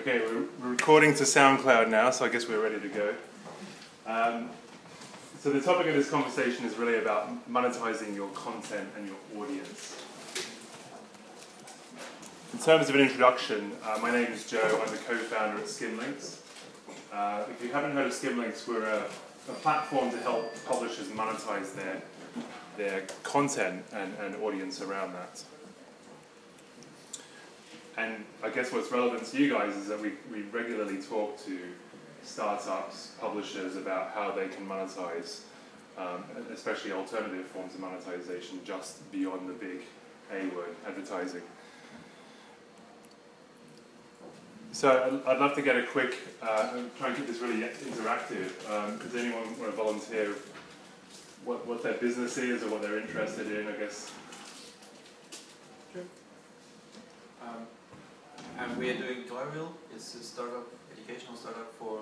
Okay, we're, recording to SoundCloud now, so I guess we're ready to go. Um, so the topic of this conversation is really about monetizing your content and your audience. In terms of an introduction, uh, my name is Joe. I'm the co-founder at Skimlinks. Uh, if you haven't heard of Skimlinks, we're a, a platform to help publishers monetize their their content and, and audience around that. And I guess what's relevant to you guys is that we, we regularly talk to startups, publishers about how they can monetize, um, especially alternative forms of monetization just beyond the big A word, advertising. So I'd love to get a quick, uh, try and keep this really interactive. Um, does anyone want to volunteer what, what their business is or what they're interested in, I guess? Sure. Um, and we are doing Toywheel. It's a startup, educational startup for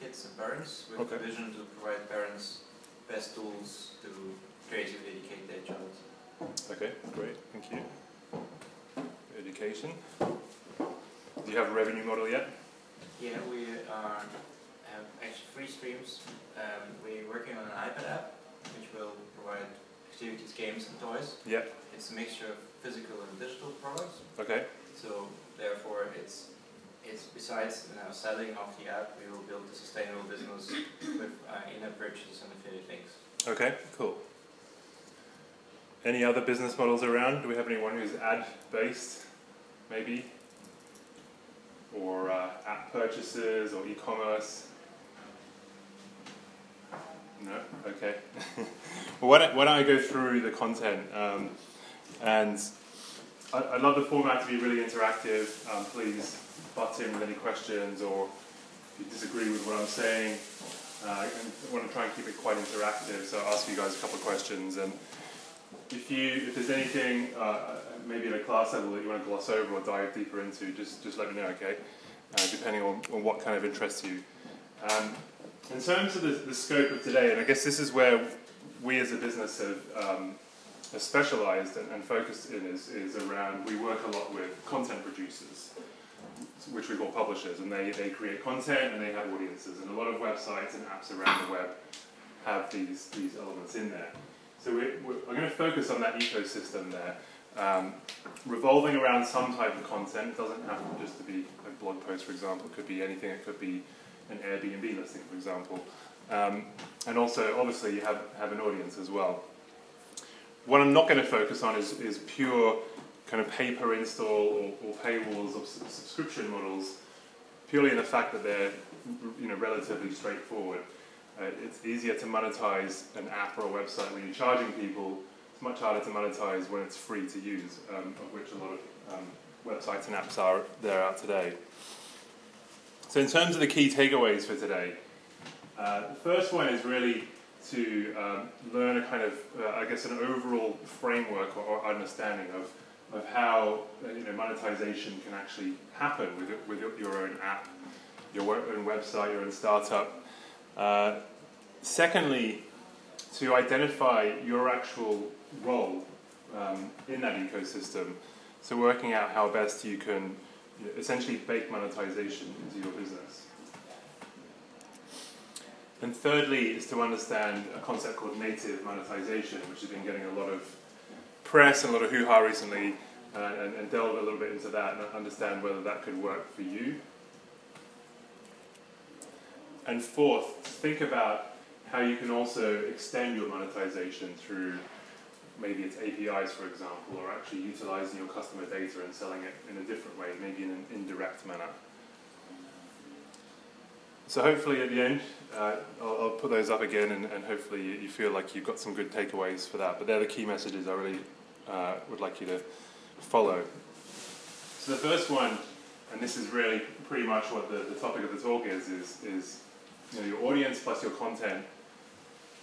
kids and parents with Okay. the vision to provide parents best tools to creatively educate their child. Okay, great, thank you. Education. Do you have a revenue model yet? Yeah, we are have actually free streams. Um, we're working on an iPad app which will provide activities, games, and toys. Yeah. It's a mixture of physical and digital products. Okay, So therefore, it's it's besides you selling off the app, we will build a sustainable business with uh, in-app purchases and affiliate links. okay, cool. Any other business models around? Do we have anyone who's ad based, maybe? Or uh, app purchases or e commerce? No? Okay. well, why don't, why don't I go through the content? Um, and I'd love the format to be really interactive. Um, please butt in with any questions or if you disagree with what I'm saying. Uh, I want to try and keep it quite interactive, so I'll ask you guys a couple of questions. And if you, if there's anything, uh, maybe at a class level that you want to gloss over or dive deeper into, just just let me know, okay? Uh, depending on, on what kind of interests you. Um, in terms of the, the scope of today, and I guess this is where we as a business have, um, specialized and, and focused in is, is around, we work a lot with content producers, which we call publishers, and they, they create content and they have audiences, and a lot of websites and apps around the web have these, these elements in there. So we're, we're, I'm going to focus on that ecosystem there, um, revolving around some type of content. It doesn't have to just to be a blog post, for example. It could be anything. It could be an Airbnb listing, for example. Um, and also, obviously, you have, have an audience as well. What I'm not going to focus on is, is pure kind of pay-per install or, or paywalls or subscription models, purely in the fact that they're you know, relatively straightforward. Uh, it's easier to monetize an app or a website when you're charging people. It's much harder to monetize when it's free to use, um, of which a lot of um, websites and apps are there out today. So, in terms of the key takeaways for today, uh, the first one is really to um, learn a kind of, uh, I guess, an overall framework or, or understanding of, of how uh, you know, monetization can actually happen with, with your own app, your own website, your own startup. Uh, secondly, to identify your actual role um, in that ecosystem. So, working out how best you can you know, essentially bake monetization into your business. And thirdly, is to understand a concept called native monetization, which has been getting a lot of press and a lot of hoo ha recently, uh, and, and delve a little bit into that and understand whether that could work for you. And fourth, think about how you can also extend your monetization through maybe it's APIs, for example, or actually utilizing your customer data and selling it in a different way, maybe in an indirect manner. So hopefully at the end, uh, I'll, I'll put those up again, and, and hopefully you, you feel like you've got some good takeaways for that. But they're the key messages I really uh, would like you to follow. So the first one, and this is really pretty much what the, the topic of the talk is, is, is you know, your audience plus your content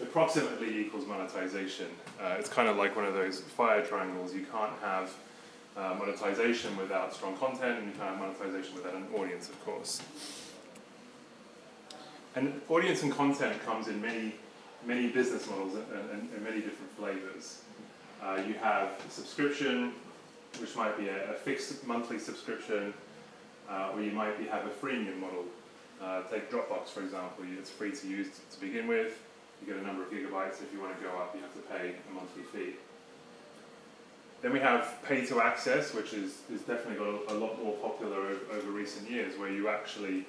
approximately equals monetization. Uh, it's kind of like one of those fire triangles. You can't have uh, monetization without strong content, and you can't have monetization without an audience, of course. And audience and content comes in many, many business models and, and, and many different flavors. Uh, you have subscription, which might be a, a fixed monthly subscription. uh, or you might be, have a freemium model. Uh, take Dropbox, for example. It's free to use to begin with. You get a number of gigabytes. If you want to go up, you have to pay a monthly fee. Then we have pay to access, which is, is definitely got a, a lot more popular over, over, recent years, where you actually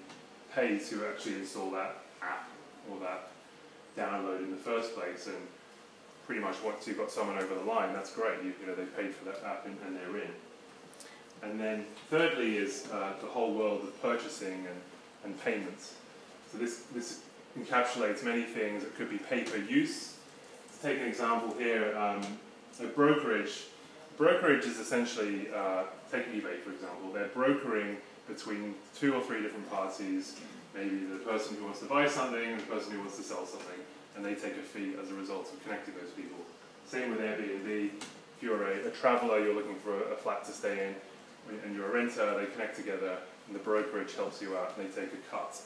pay to actually install that app or that download in the first place. And pretty much once you've got someone over the line, that's great. You, you know, they paid for that app and, and they're in. And then thirdly is uh, the whole world of purchasing and, and payments. So this, this encapsulates many things. It could be pay per use. To take an example here, um, a brokerage brokerage is essentially, uh, take eBay for example, they're brokering between two or three different parties, maybe the person who wants to buy something and the person who wants to sell something, and they take a fee as a result of connecting those people. Same with Airbnb. If you're a, a traveler, you're looking for a, a, flat to stay in, and you're a renter, they connect together, and the brokerage helps you out, and they take a cut.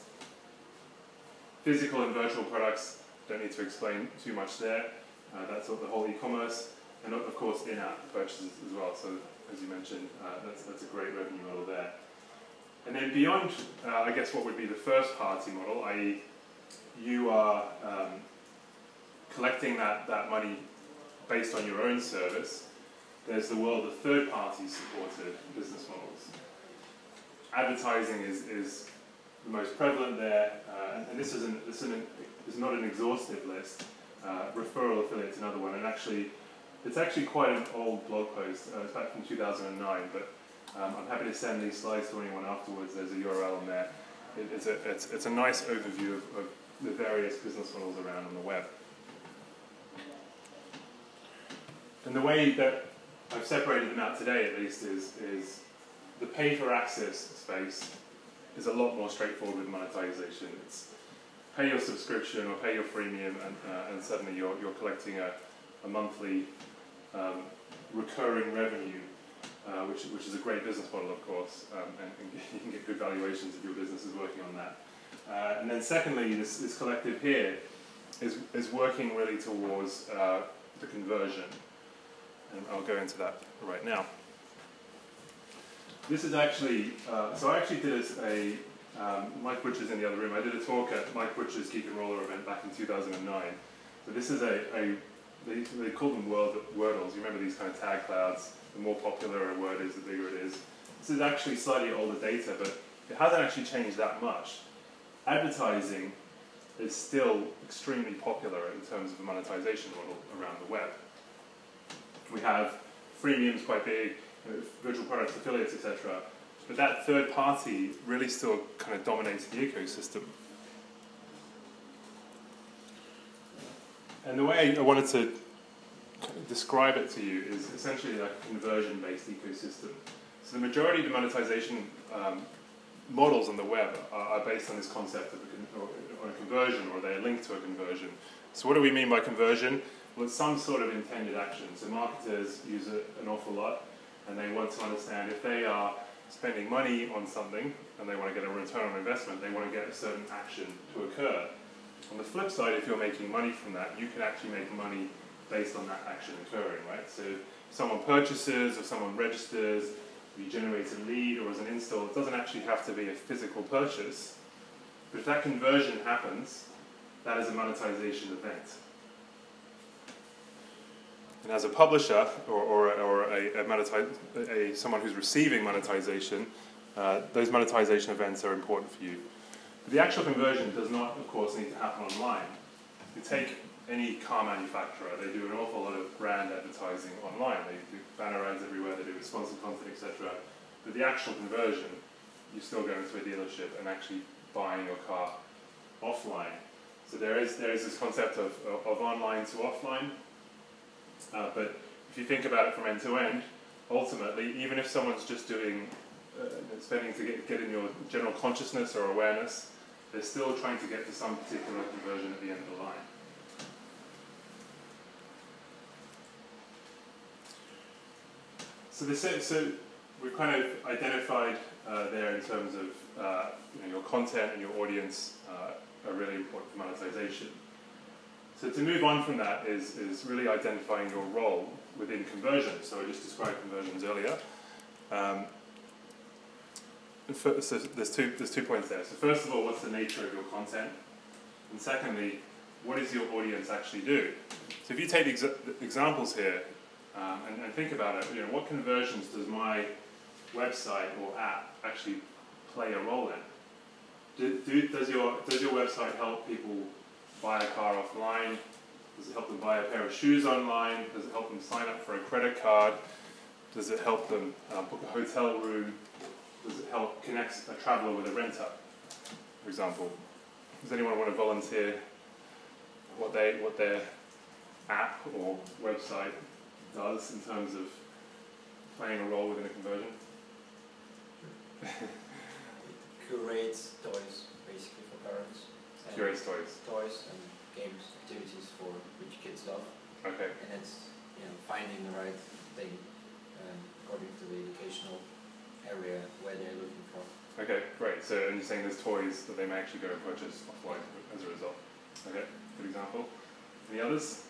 Physical and virtual products, don't need to explain too much there. Uh, that's the whole e-commerce and of course in-app purchases as well. So as you mentioned, uh, that's, that's a great revenue model there. And then beyond, uh, I guess what would be the first party model, i.e. you are um, collecting that, that money based on your own service, there's the world of third party supported business models. Advertising is, is the most prevalent there, uh, and, this, isn't, this isn't, is not an exhaustive list. Uh, referral affiliates another one, and actually it's actually quite an old blog post. Uh, it's back from 2009, but um, I'm happy to send these slides to anyone afterwards. There's a URL on there. It, it's, a, it's, it's, a nice overview of, of the various business models around on the web. And the way that I've separated them out today, at least, is, is the pay for access space is a lot more straightforward with monetization. It's pay your subscription or pay your freemium, and, uh, and suddenly you're, you're collecting a, a monthly um, recurring revenue, uh, which, which is a great business model, of course, um, and, and, you can get good valuations if your business is working on that. Uh, and then secondly, this, this collective here is, is working really towards uh, the conversion. And I'll go into that right now. This is actually, uh, so I actually did a, um, Mike Butcher's in the other room, I did a talk at Mike Butcher's Geek and Roller event back in 2009. So this is a, a they, they call them word, wordles. You remember these kind of tag clouds. The more popular a word is, the bigger it is. This is actually slightly older data, but it hasn't actually changed that much. Advertising is still extremely popular in terms of a monetization model around the web. We have freemiums quite big, virtual products, affiliates, etc. But that third party really still kind of dominates the ecosystem. And the way I wanted to describe it to you is essentially like a conversion-based ecosystem. So the majority of the monetization um, models on the web are, are, based on this concept of a, or, a conversion, or they're linked to a conversion. So what do we mean by conversion? Well, it's some sort of intended action. So marketers use it an awful lot, and they want to understand if they are spending money on something and they want to get a return on investment, they want to get a certain action to occur. On the flip side, if you're making money from that, you can actually make money based on that action occurring, right? So if someone purchases or someone registers, you generate a lead or as an install, it doesn't actually have to be a physical purchase. But if that conversion happens, that is a monetization event. And as a publisher or, or, or a, a, a, someone who's receiving monetization, uh, those monetization events are important for you. The actual conversion does not, of course, need to happen online. You take any car manufacturer, they do an awful lot of brand advertising online. They do banner ads everywhere, they do responsive content, etc. But the actual conversion, you're still going to a dealership and actually buying your car offline. So there is, there is this concept of, of, of online to offline. Uh, but if you think about it from end to end, ultimately, even if someone's just doing uh, spending to get, get in your general consciousness or awareness, they're still trying to get to some particular conversion at the end of the line. So, this, so we've kind of identified uh, there in terms of uh, you know, your content and your audience uh, are really important for monetization. So to move on from that is, is really identifying your role within conversion. So I just described conversions earlier. Um, so there's two there's two points there. So first of all, what's the nature of your content, and secondly, what does your audience actually do? So if you take exa examples here um, and, and, think about it, you know, what conversions does my website or app actually play a role in? Do, do, does your does your website help people buy a car offline? Does it help them buy a pair of shoes online? Does it help them sign up for a credit card? Does it help them uh, book a hotel room? Does it help connect a traveler with a renter, for example? Does anyone want to volunteer what they what their app or website does in terms of playing a role within a conversion? It curates toys basically for parents. Curates toys. Toys and games, activities for which kids love. Okay. And it's you know finding the right thing um, according to the educational area where they're looking for. Okay, great. So and you're saying there's toys that they may actually go and purchase offline as a result. Okay, good example. Any others?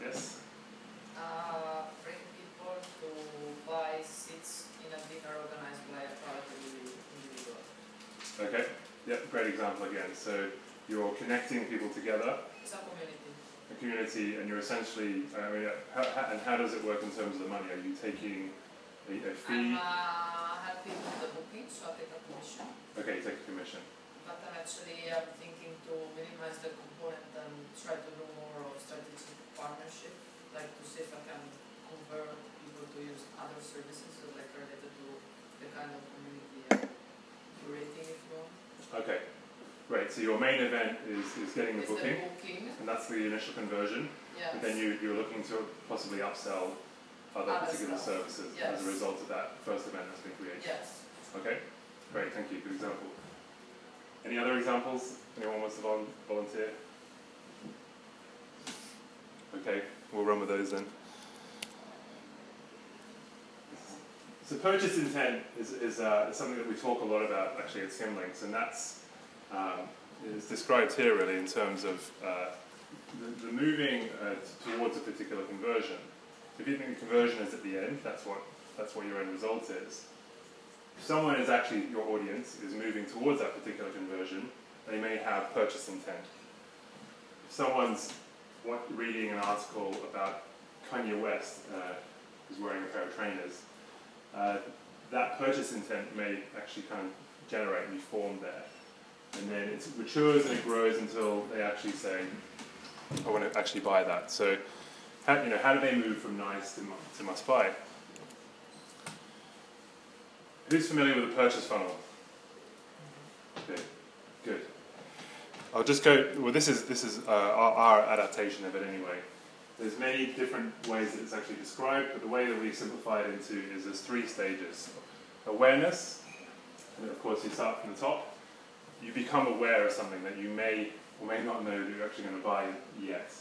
Yes? Uh, bring people to buy seats in a dinner organized by a private individual. Okay, yep, great example again. So you're connecting people together. It's a community. A community, and you're essentially, I mean, how, how, and how does it work in terms of the money? Are you taking a, a fee? I'm helping with the booking, so I take a commission. Okay, you take a commission. But I'm actually I'm thinking to minimize the component and try to do more of strategic partnership, like to see if I can convert people to use other services, so like related to the kind of community I'm curating, if you want. Okay, great. So your main event is, is getting the booking, the booking, and that's the initial conversion. yes. And then you, you're looking to possibly upsell other Other particular stuff. services as a result of that first event that's been created. Yes. Okay, great, thank you. Good example. Any other examples? Anyone wants to volunteer? Okay, we'll run with those then. So purchase intent is, is, uh, is something that we talk a lot about actually at Skimlinks, and that's um, is described here really in terms of uh, the, the moving uh, towards a particular conversion. If you think the conversion is at the end, that's what that's what your end result is. If someone is actually your audience is moving towards that particular conversion, they may have purchase intent. If someone's reading an article about Kanye West uh, who's wearing a pair of trainers, uh, that purchase intent may actually kind of generate and be formed there. And then it matures and it grows until they actually say, I want to actually buy that. So, how, you know, how do they move from nice to, mu- to must buy? Who's familiar with the purchase funnel? Okay, good. I'll just go. Well, this is this is uh, our, our adaptation of it anyway. There's many different ways that it's actually described, but the way that we simplify it into is there's three stages: awareness, and of course you start from the top. You become aware of something that you may or may not know that you're actually going to buy yet.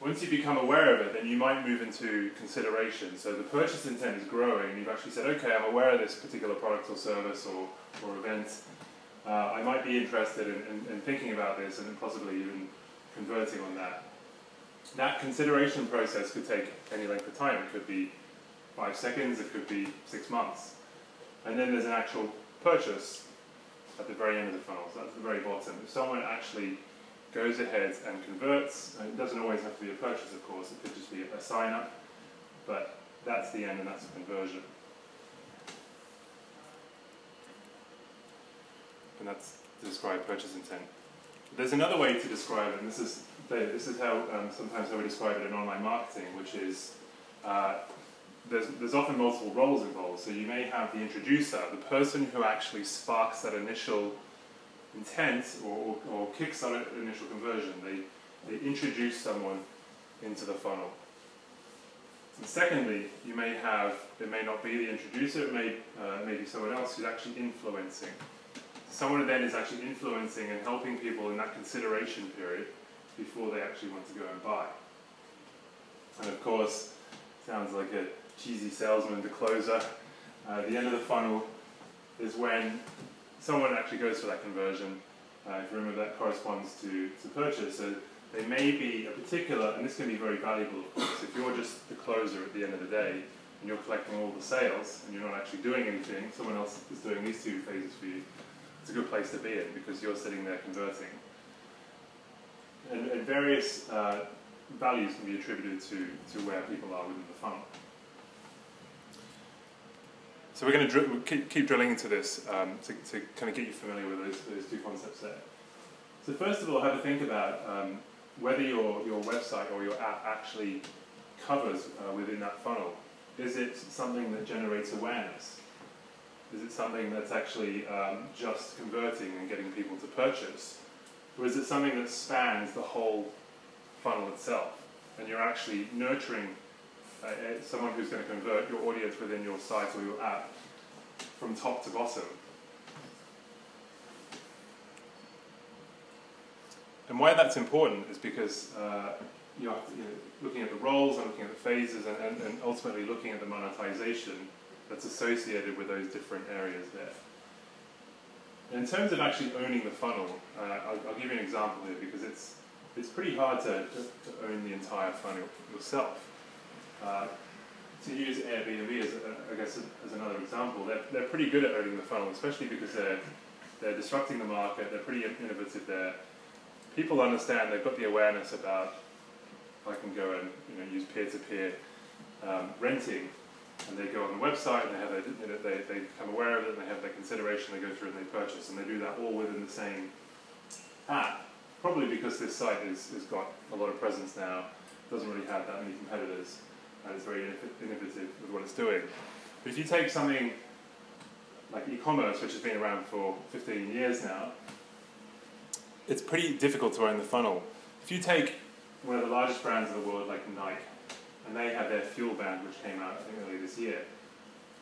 Once you become aware of it, then you might move into consideration. So the purchase intent is growing. You've actually said, okay, I'm aware of this particular product or service or, or event. Uh, I might be interested in, in, in thinking about this and possibly even converting on that. That consideration process could take any length of time. It could be five seconds, it could be six months. And then there's an actual purchase at the very end of the funnel, so that's the very bottom. If someone actually goes ahead and converts. And it doesn't always have to be a purchase, of course, it could just be a sign up, but that's the end and that's a conversion. And that's to describe purchase intent. There's another way to describe it, and this is, this is how um, sometimes how we describe it in online marketing, which is uh, there's, there's often multiple roles involved. So you may have the introducer, the person who actually sparks that initial intent or, or, or kickstart initial conversion. They, they introduce someone into the funnel. And secondly, you may have, it may not be the introducer, it may, uh, may be someone else who's actually influencing. Someone then is actually influencing and helping people in that consideration period before they actually want to go and buy. And of course, sounds like a cheesy salesman, the closer. Uh, the end of the funnel is when someone actually goes for that conversion. Uh, if you remember, that corresponds to, to purchase. So they may be a particular, and this can be very valuable. If you're just the closer at the end of the day, and you're collecting all the sales and you're not actually doing anything, someone else is doing these two phases for you, it's a good place to be in because you're sitting there converting. And, and various uh, values can be attributed to, to where people are within the funnel. So we're going to dr- keep, keep drilling into this um, to, to kind of get you familiar with those, those two concepts there. So first of all, have a think about um, whether your, your website or your app actually covers uh, within that funnel. Is it something that generates awareness? Is it something that's actually um, just converting and getting people to purchase? Or is it something that spans the whole funnel itself? And you're actually nurturing uh, uh, someone who's going to convert your audience within your site or your app from top to bottom. And why that's important is because uh, you're, you know, looking at the roles and looking at the phases and, and, and ultimately looking at the monetization that's associated with those different areas there. In terms of actually owning the funnel, uh, I'll, I'll, give you an example here because it's, it's pretty hard to, to own the entire funnel yourself. Uh, to use Airbnb as, I guess, as another example, they're, they're pretty good at owning the funnel, especially because they're, they're disrupting the market, they're pretty innovative there. People understand, they've got the awareness about I can go and you know, use peer-to-peer um, renting, and they go on the website and they have their, you know, they, they become aware of it and they have their consideration, they go through and they purchase, and they do that all within the same app. Probably because this site has got a lot of presence now, doesn't really have that many competitors, and it's very innovative with what it's doing. But if you take something like e-commerce, which has been around for 15 years now, it's pretty difficult to own the funnel. If you take one of the largest brands in the world, like Nike, and they have their Fuel Band, which came out I think earlier this year.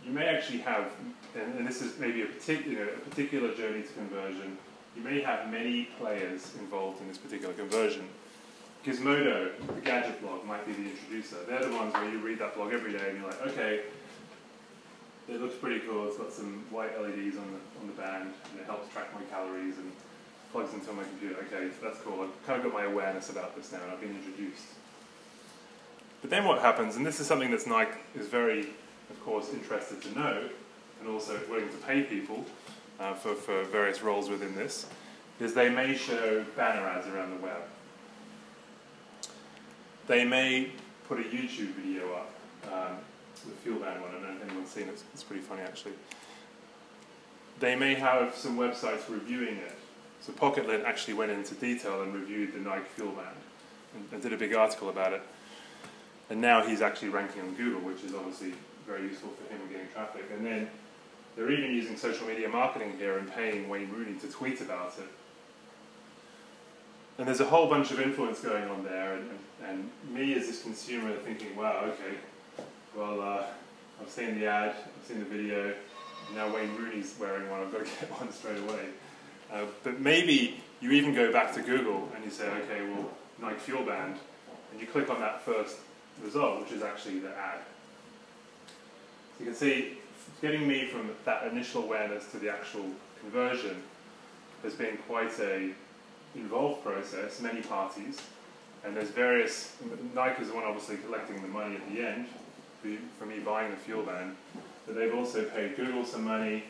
You may actually have, and, and this is maybe a, partic- you know, a particular journey to conversion. You may have many players involved in this particular conversion. Gizmodo, the gadget blog, might be the introducer. They're the ones where you read that blog every day and you're like, okay, it looks pretty cool. It's got some white LEDs on the on the band, and it helps track my calories and plugs into my computer. Okay, that's cool. I've kind of got my awareness about this now, and I've been introduced. But then what happens, and this is something that Nike is very, of course, interested to know, and also willing to pay people uh, for, for various roles within this, is they may show banner ads around the web. They may put a YouTube video up, um, the Fuel Band one, and anyone's seen it, it's pretty funny actually. They may have some websites reviewing it. So Pocketlint actually went into detail and reviewed the Nike Fuel Band and, and did a big article about it. And now he's actually ranking on Google, which is obviously very useful for him in getting traffic. And then they're even using social media marketing here and paying Wayne Rooney to tweet about it. And there's a whole bunch of influence going on there, and, and, me as this consumer thinking, wow, okay, well, uh, I've seen the ad, I've seen the video, now Wayne Rooney's wearing one, I've got to get one straight away. Uh, but maybe you even go back to Google and you say, okay, well, Nike Fuel Band, and you click on that first result, which is actually the ad. So you can see, getting me from that initial awareness to the actual conversion has been quite a involved process, many parties, and there's various, Nike is the one obviously collecting the money at the end for me buying the fuel band, but they've also paid Google some money.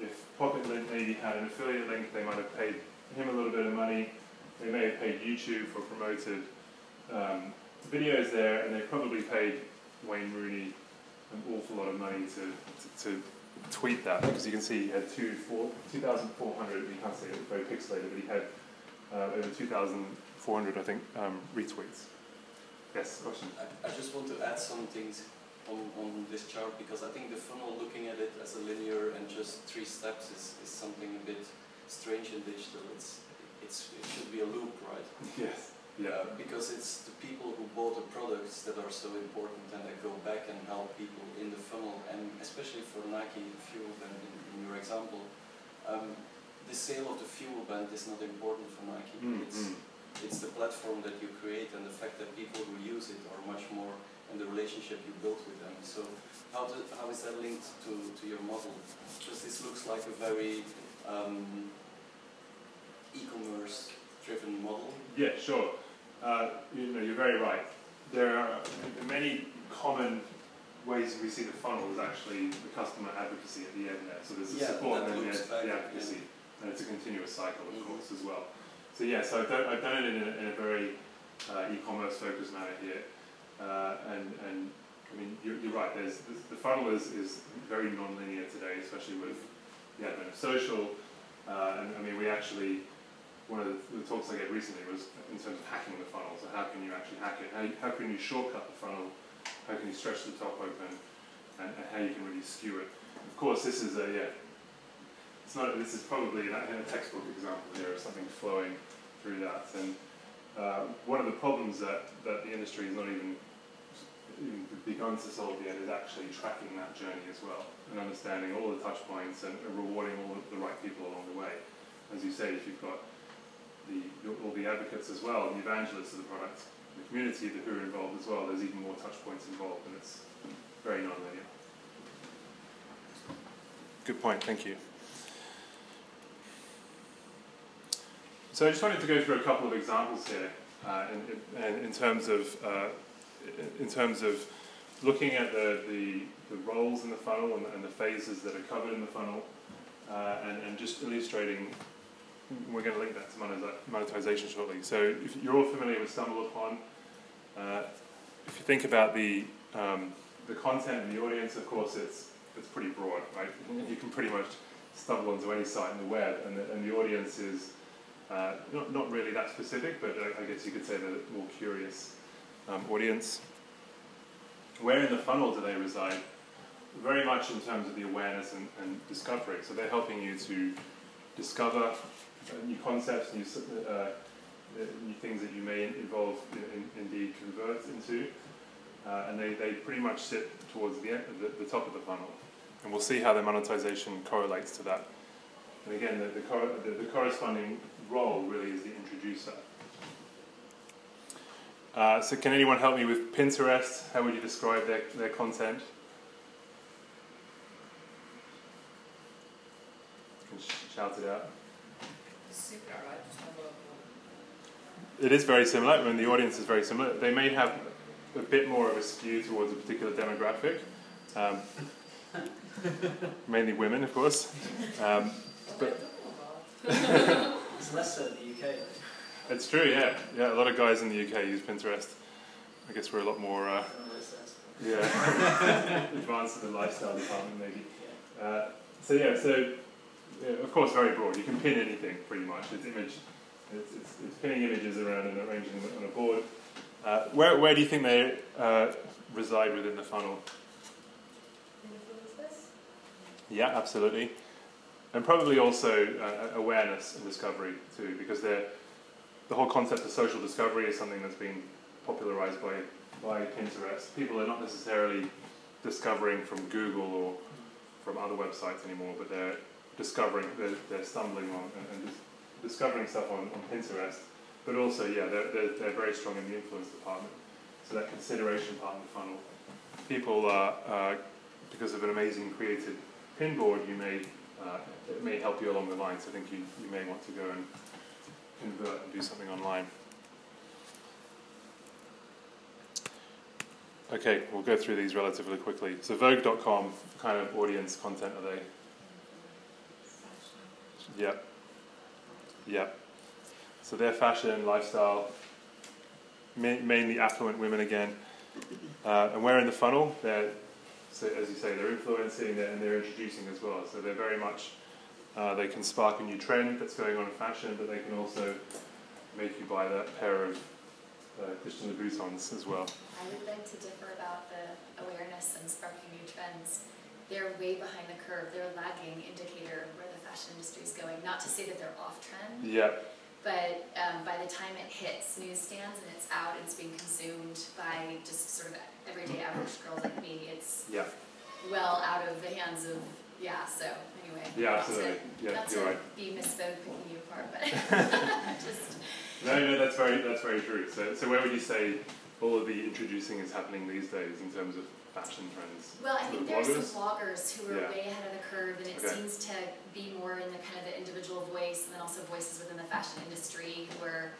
If Pocketlint maybe had an affiliate link, they might have paid him a little bit of money. They may have paid YouTube for promoted um, videos there, and they probably paid Wayne Rooney an awful lot of money to, to, to tweet that because you can see he had two, four, 2,400, you can't see it, very pixelated, but he had uh, over 2,400, I think, um, retweets. Yes, question? I, I just want to add some things on, on this chart because I think the funnel, looking at it as a linear and just three steps, is, is something a bit strange in digital. It's, it's, it should be a loop, right? Yes. Yeah. Uh, because it's the people who bought the products that are so important and that go back and help people in the funnel and especially for Nike Fuel Band in, in your example. Um, the sale of the fuel band is not important for Nike. Mm, it's, mm. it's the platform that you create and the fact that people who use it are much more and the relationship you build with them. So how, do, how is that linked to, to your model? Because this looks like a very um, e-commerce driven model. Yeah, sure. Uh, you know, you're very right. There are many common ways we see the funnel is actually the customer advocacy at the end there. So there's the Yeah, support and then the, the yeah. And it's a continuous cycle, of Mhm. course, as well. So yeah, so I've done, I've done it in a, in a very uh, e-commerce focused manner here, uh, and and I mean you're, you're right. There's, there's the funnel is, is very non-linear today, especially with the advent of social. Uh, and I mean we actually one of the, the talks I gave recently was in terms of hacking the funnel. So how can you actually hack it? How, how can you shortcut the funnel? How can you stretch the top open? And, and how you can really skew it. Of course, this is a yeah. It's not. This is probably a, a textbook example here of something flowing through that. And uh, one of the problems that, that the industry has not even, even begun to solve yet is actually tracking that journey as well and understanding all the touch points and rewarding all the right people along the way. As you say, if you've got the, all the advocates as well, the evangelists of the product, the community who are involved as well, there's even more touch points involved and it's very non-linear. Good point, thank you. So I just wanted to go through a couple of examples here uh, in, in, in terms of uh, in terms of looking at the, the, the roles in the funnel and, and the phases that are covered in the funnel uh, and, and just illustrating we're going to link that to monetization shortly. So if you're all familiar with StumbleUpon, uh, if you think about the um, the content and the audience, of course, it's it's pretty broad, right? You can pretty much stumble onto any site in the web, and the, and the audience is uh, not, not really that specific, but I, I guess you could say the more curious um, audience. Where in the funnel do they reside? Very much in terms of the awareness and, and discovery. So they're helping you to discover uh, new concepts, new, uh, uh, new things that you may involve, in, indeed convert into. Uh, and they, they pretty much sit towards the, end, the, the top of the funnel. And we'll see how the monetization correlates to that. And again, the, the, the, the corresponding role really is the introducer. Uh, so can anyone help me with Pinterest? How would you describe their, their content? You can sh shout it out. Similar, right? Just have a- It is very similar, I mean the audience is very similar. They may have a bit more of a skew towards a particular demographic. Um, mainly women, of course. Um, But- are you talking about? It's less so in the UK. it's true, yeah. Yeah, a lot of guys in the UK use Pinterest. I guess we're a lot more, uh, Don't know what it says. yeah, advanced in the lifestyle department, maybe. Uh, so yeah, so yeah, of course, very broad. You can pin anything pretty much. It's image, it's, it's, it's pinning images around and arranging them on a board. Uh, where where do you think they uh, reside within the funnel? Yeah, absolutely, and probably also uh, awareness and discovery too, because the whole concept of social discovery is something that's been popularized by by Pinterest. People are not necessarily discovering from Google or from other websites anymore, but they're discovering, they're, they're stumbling on and, and discovering stuff on, on Pinterest. But also, yeah, they're, they're, they're very strong in the influence department. So that consideration part of the funnel. People are, uh, because of an amazing created pin board, you may, uh, it may help you along the line. So I think you, you may want to go and convert and do something online. Okay, we'll go through these relatively quickly. So Vogue.com, kind of audience content are they? Yep. Yep. So they're fashion, lifestyle, ma- mainly affluent women again. Uh, and where in the funnel? They're, so as you say, they're influencing and they're introducing as well. So they're very much, uh, they can spark a new trend that's going on in fashion, but they can also make you buy that pair of uh, Christian Louboutins as well. I would beg to differ about the awareness and sparking new trends. They're way behind the curve. They're a lagging indicator of where the fashion industry is going. Not to say that they're off trend, Yeah, but um, by the time it hits newsstands and it's out and it's being consumed by just sort of everyday average girls like me, it's yeah, well out of the hands of, yeah, so anyway. yeah, not to- absolutely. Yeah, Not you're to right. be misspoke picking you apart, but just, No, no, that's very that's very true. So, so where would you say all of the introducing is happening these days in terms of fashion trends? Well, I think The there are some bloggers? bloggers who are Yeah. way ahead of the curve, and it Okay. seems to be more in the kind of the individual voice, and then also voices within the fashion industry who are,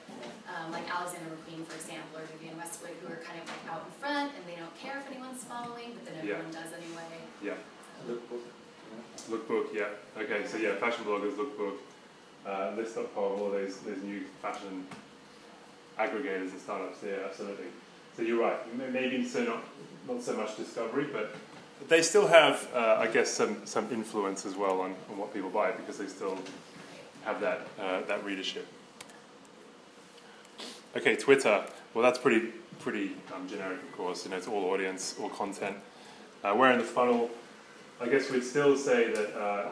um, like Alexander McQueen, for example, or Vivienne Westwood, who are kind of like out in front, and they don't care if anyone's following, but then Yeah. everyone does anyway. Yeah, Lookbook. lookbook. Yeah. Okay. So yeah, fashion bloggers, lookbook, uh, Lyst.com, all those those new fashion aggregators and startups. Yeah, absolutely. So you're right. Maybe so not not so much discovery, but they still have, uh, I guess, some some influence as well on, on what people buy because they still have that uh, that readership. Okay, Twitter. Well, that's pretty pretty um, generic, of course. You know, it's all audience, all content. Uh, where in the funnel, I guess we'd still say that uh,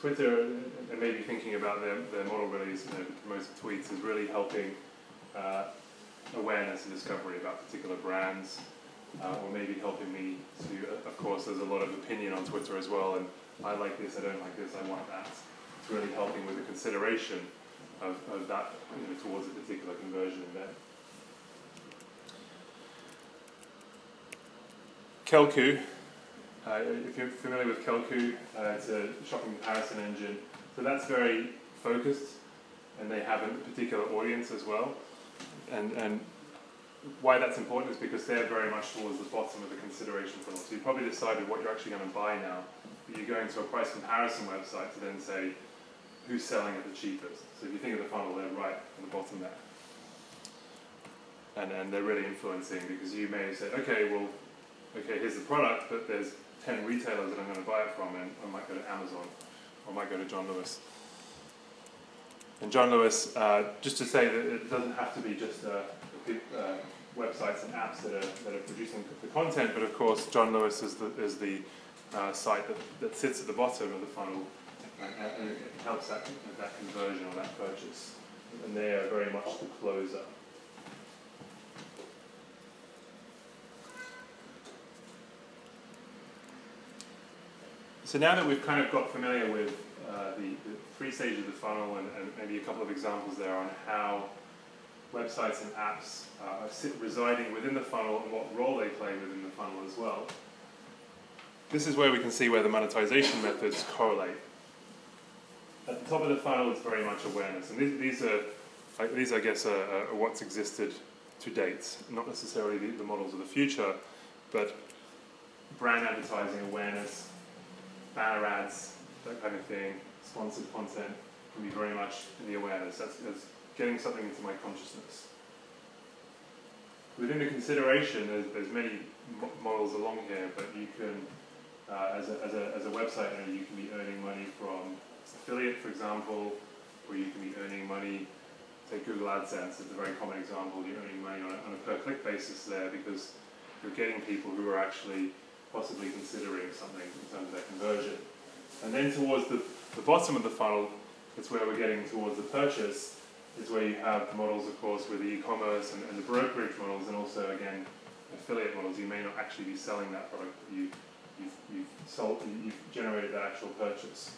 Twitter, and maybe thinking about their, their model release, you know, promoting tweets, is really helping uh, awareness and discovery about particular brands, uh, or maybe helping me to, uh, of course, there's a lot of opinion on Twitter as well, and I like this, I don't like this, I want that. It's really helping with the consideration of, of that you know, towards a particular conversion event. Kelkoo, uh, if you're familiar with Kelkoo, uh, it's a shopping comparison engine. So that's very focused, and they have a particular audience as well. And, and why that's important is because they're very much towards the bottom of the consideration funnel. So you've probably decided what you're actually going to buy now. But you're going to a price comparison website to then say who's selling at the cheapest. So if you think of the funnel, they're right on the bottom there. And, and they're really influencing because you may say, okay, well, okay, here's the product, but there's 10 retailers that I'm going to buy it from, and I might go to Amazon, or I might go to John Lewis. And John Lewis, uh, just to say that it doesn't have to be just uh, uh, websites and apps that are, that are producing the content, but of course, John Lewis is the, is the uh, site that, that sits at the bottom of the funnel and, and it helps that, that conversion or that purchase. And they are very much the closer. So now that we've kind of got familiar with uh, the, the three stages of the funnel and, and maybe a couple of examples there on how websites and apps uh, are residing within the funnel and what role they play within the funnel as well. This is where we can see where the monetization methods correlate. At the top of the funnel, it's very much awareness, and these, these are like, these, I guess, are, are what's existed to date, not necessarily the, the models of the future, but brand advertising awareness, banner ads, that kind of thing, sponsored content can be very much in the awareness. That's, that's getting something into my consciousness. Within the consideration, there's, there's many mo- models along here, but you can, uh, as, a, as, a, as a website owner, you can be earning money from affiliate, for example, or you can be earning money, take Google AdSense, it's a very common example, you're earning money on a, on a per click basis there because you're getting people who are actually possibly considering something in terms of their conversion. And then towards the, the bottom of the funnel, it's where we're getting towards the purchase, is where you have models, of course, with the e-commerce and, and the brokerage models, and also, again, affiliate models. You may not actually be selling that product, but you, you've, you've, sold, you've generated that actual purchase.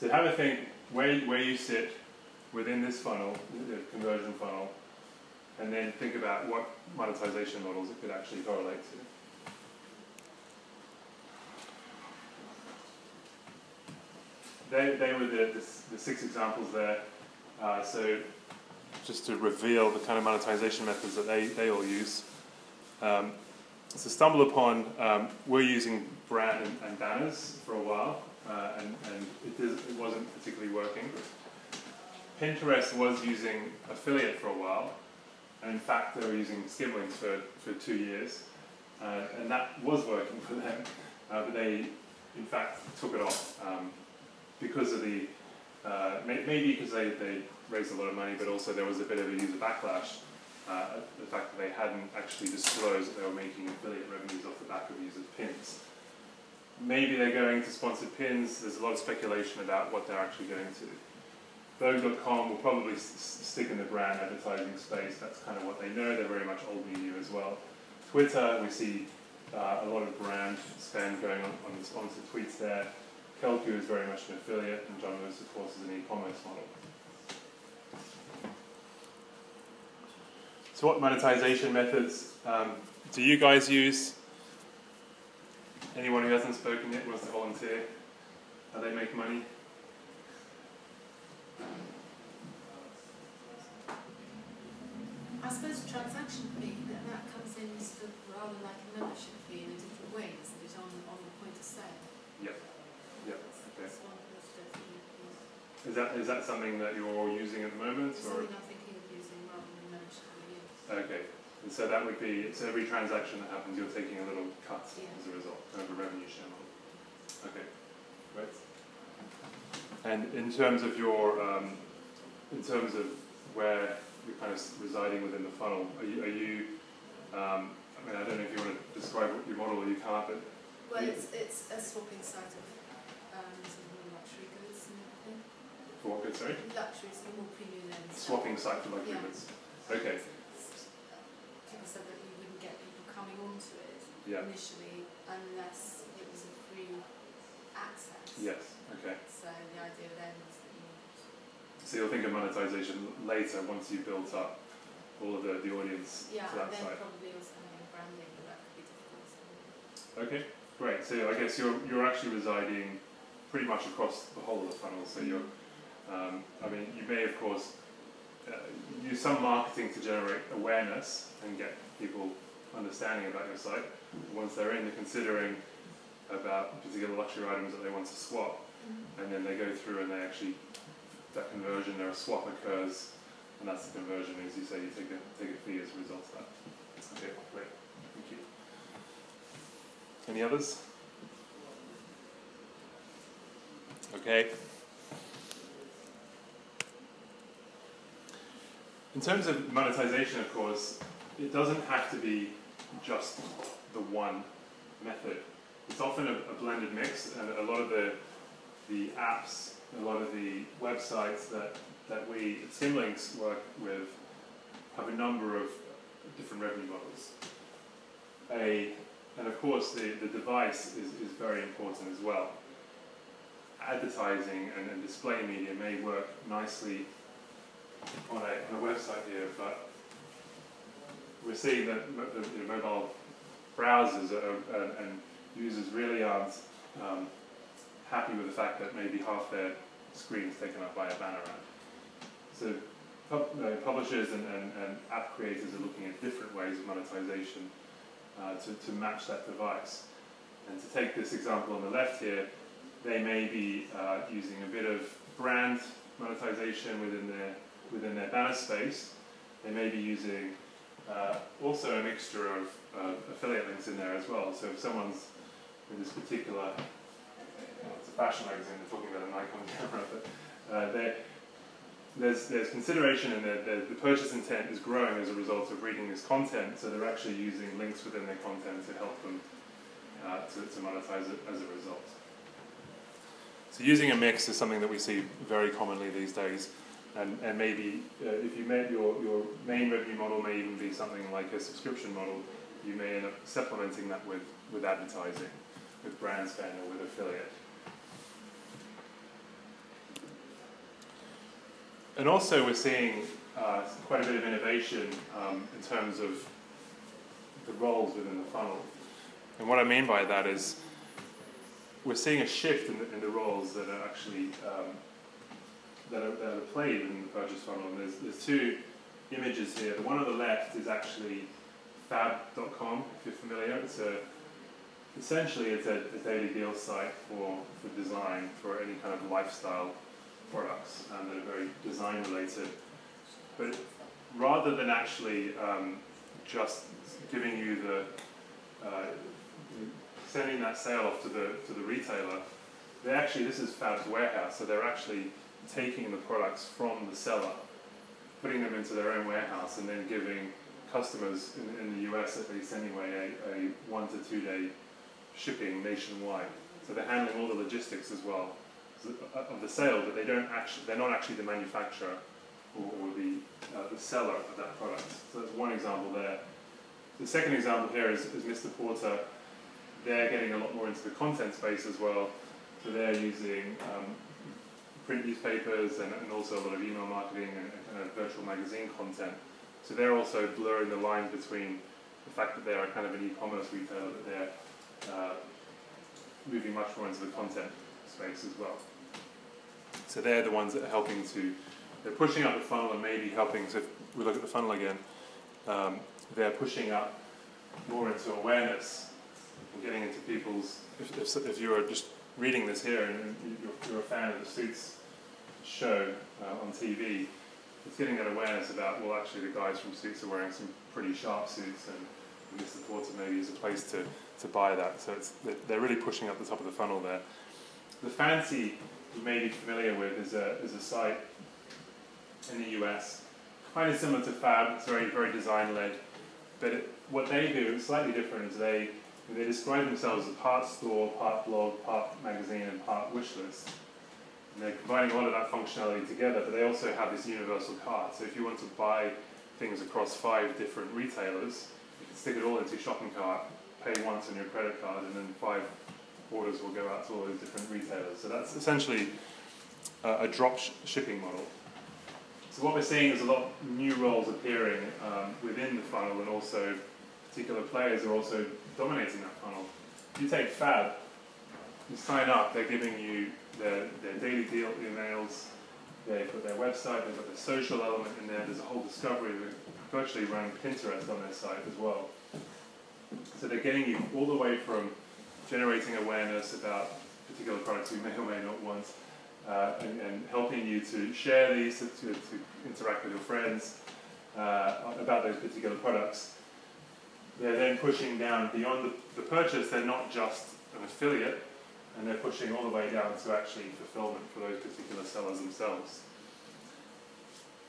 So have a think where, where you sit within this funnel, the conversion funnel, and then think about what monetization models it could actually correlate to. They, they were the, the, the six examples there. Uh, so just to reveal the kind of monetization methods that they, they all use. Um, so stumble upon, um, we're using brand and, and banners for a while, uh, and, and it, it wasn't particularly working. Pinterest was using affiliate for a while, and in fact they were using skimlinks for, for two years, uh, and that was working for them, uh, but they in fact took it off um, because of the, uh, may, maybe because they, they raised a lot of money, but also there was a bit of a user backlash. Uh, the fact that they hadn't actually disclosed that they were making affiliate revenues off the back of users' pins. Maybe they're going to sponsored pins. There's a lot of speculation about what they're actually going to. Vogue.com will probably stick in the brand advertising space. That's kind of what they know. They're very much old media as well. Twitter, we see uh, a lot of brand spend going on on the sponsored tweets there. Kelkoo is very much an affiliate, and John Lewis, of course, is an e-commerce model. So what monetization methods um, do you guys use? Anyone who hasn't spoken yet wants to volunteer? How they make money? I suppose transaction fee, that, that comes in sort of rather like a membership fee in a different way, isn't it, on, on the point of sale? Yep. Yep, That's- okay. That's one of those definitely is that is that something that you're using at the moment, or something I'm thinking of using rather than membership fee, yes. okay? And so that would be so every transaction that happens, you're taking a little cut Yeah. as a result, kind of a revenue share model. Okay, great. And in terms of your, um, in terms of where you're kind of residing within the funnel, are you, are you um, I mean, I don't know if you want to describe what your model or you up with. Well, it's, it's a swapping site of, um, sort of more luxury goods and everything. For what sorry? Luxury, of more premium stuff. Swapping site for luxury Yeah. goods. Okay, People said that you wouldn't get people coming onto it yeah, initially unless it was a free access. yes, okay. So the idea then was that you So you'll think of monetization later once you've built up all of the, the audience Yeah, to that and then site. probably also having branding, but that could be difficult. So. Okay, great. So I guess you're you're actually residing pretty much across the whole of the funnel. So you're, mm-hmm. Um, I mean, you may of course uh, use some marketing to generate awareness and get people understanding about your site. Once they're in, they're considering about particular luxury items that they want to swap, and then they go through and they actually that conversion, their swap occurs, and that's the conversion. As you say, you take a take a fee as a result of that. Okay, great. Thank you. Any others? Okay. In terms of monetization, of course, it doesn't have to be just the one method. It's often a, a blended mix, and a lot of the the apps, a lot of the websites that, that we at Skimlinks work with have a number of different revenue models. A, and of course, the, the device is, is very important as well. Advertising and, and display media may work nicely on a, on a website here, but we're seeing that mobile browsers are, and users really aren't um, happy with the fact that maybe half their screen is taken up by a banner ad. So pub, publishers and, and, and app creators are looking at different ways of monetization uh, to, to match that device. And to take this example on the left here, they may be uh, using a bit of brand monetization within their, within their banner space. They may be using uh, also a mixture of uh, affiliate links in there as well. So if someone's in this particular well, it's a fashion magazine, they're talking about a Nikon camera, but uh, there's, there's consideration and the, the purchase intent is growing as a result of reading this content, so they're actually using links within their content to help them uh, to, to monetize it as a result. So using a mix is something that we see very commonly these days, and, and maybe uh, if you made your, your main revenue model may even be something like a subscription model, you may end up supplementing that with, with advertising, with brand spend or with affiliate. And also, we're seeing uh, quite a bit of innovation um, in terms of the roles within the funnel. And what I mean by that is we're seeing a shift in the, in the roles that are actually um, that, are, that are played in the purchase funnel. And there's, there's two images here. The one on the left is actually fab.com, if you're familiar. It's a essentially it's a, a daily deal site for, for design for any kind of lifestyle products um, that are very design related. But rather than actually um, just giving you the uh, sending that sale off to the to the retailer, they actually this is Fab's warehouse, so they're actually taking the products from the seller, putting them into their own warehouse, and then giving customers in, in the US at least anyway a, a one to two day shipping nationwide. So they're handling all the logistics as well of the sale, but they don't actually they're not actually the manufacturer or, or the uh, the seller of that product. So that's one example there. The second example here is, is Mr. Porter. They're getting a lot more into the content space as well. So they're using um, print newspapers and, and also a lot of email marketing and, and virtual magazine content. So they're also blurring the line between the fact that they're kind of an e-commerce retailer, that they're uh, moving much more into the content space as well. So they're the ones that are helping to, they're pushing up the funnel and maybe helping, so if we look at the funnel again, um, they're pushing up more into awareness and getting into people's, if, if, if you're just reading this here and you're, you're a fan of the Suits show uh, on TV, it's getting that awareness about, well, actually, the guys from Suits are wearing some pretty sharp suits, and Mr. Porter maybe is a place to, to buy that. So it's, they're really pushing up the top of the funnel there. The Fancy, you may be familiar with, is a, is a site in the US, kind of similar to Fab, it's very, very design led. But it, what they do, slightly different, is they, they describe themselves as part store, part blog, part magazine, and part wish list. And they're combining a lot of that functionality together, but they also have this universal cart. So if you want to buy things across five different retailers, you can stick it all into your shopping cart, pay once on your credit card, and then five orders will go out to all those different retailers. So that's essentially a drop sh shipping model. So what we're seeing is a lot of new roles appearing um, within the funnel and also particular players are also dominating that funnel. If you take Fab, you sign up, they're giving you their, their daily deal emails, they've got their website, they've got their social element in there, there's a whole discovery, they're virtually running Pinterest on their site as well. So they're getting you all the way from generating awareness about particular products you may or may not want, uh, and, and, helping you to share these, to, to, to interact with your friends uh, about those particular products. They're then pushing down beyond the, the purchase, they're not just an affiliate, and they're pushing all the way down to actually fulfillment for those particular sellers themselves.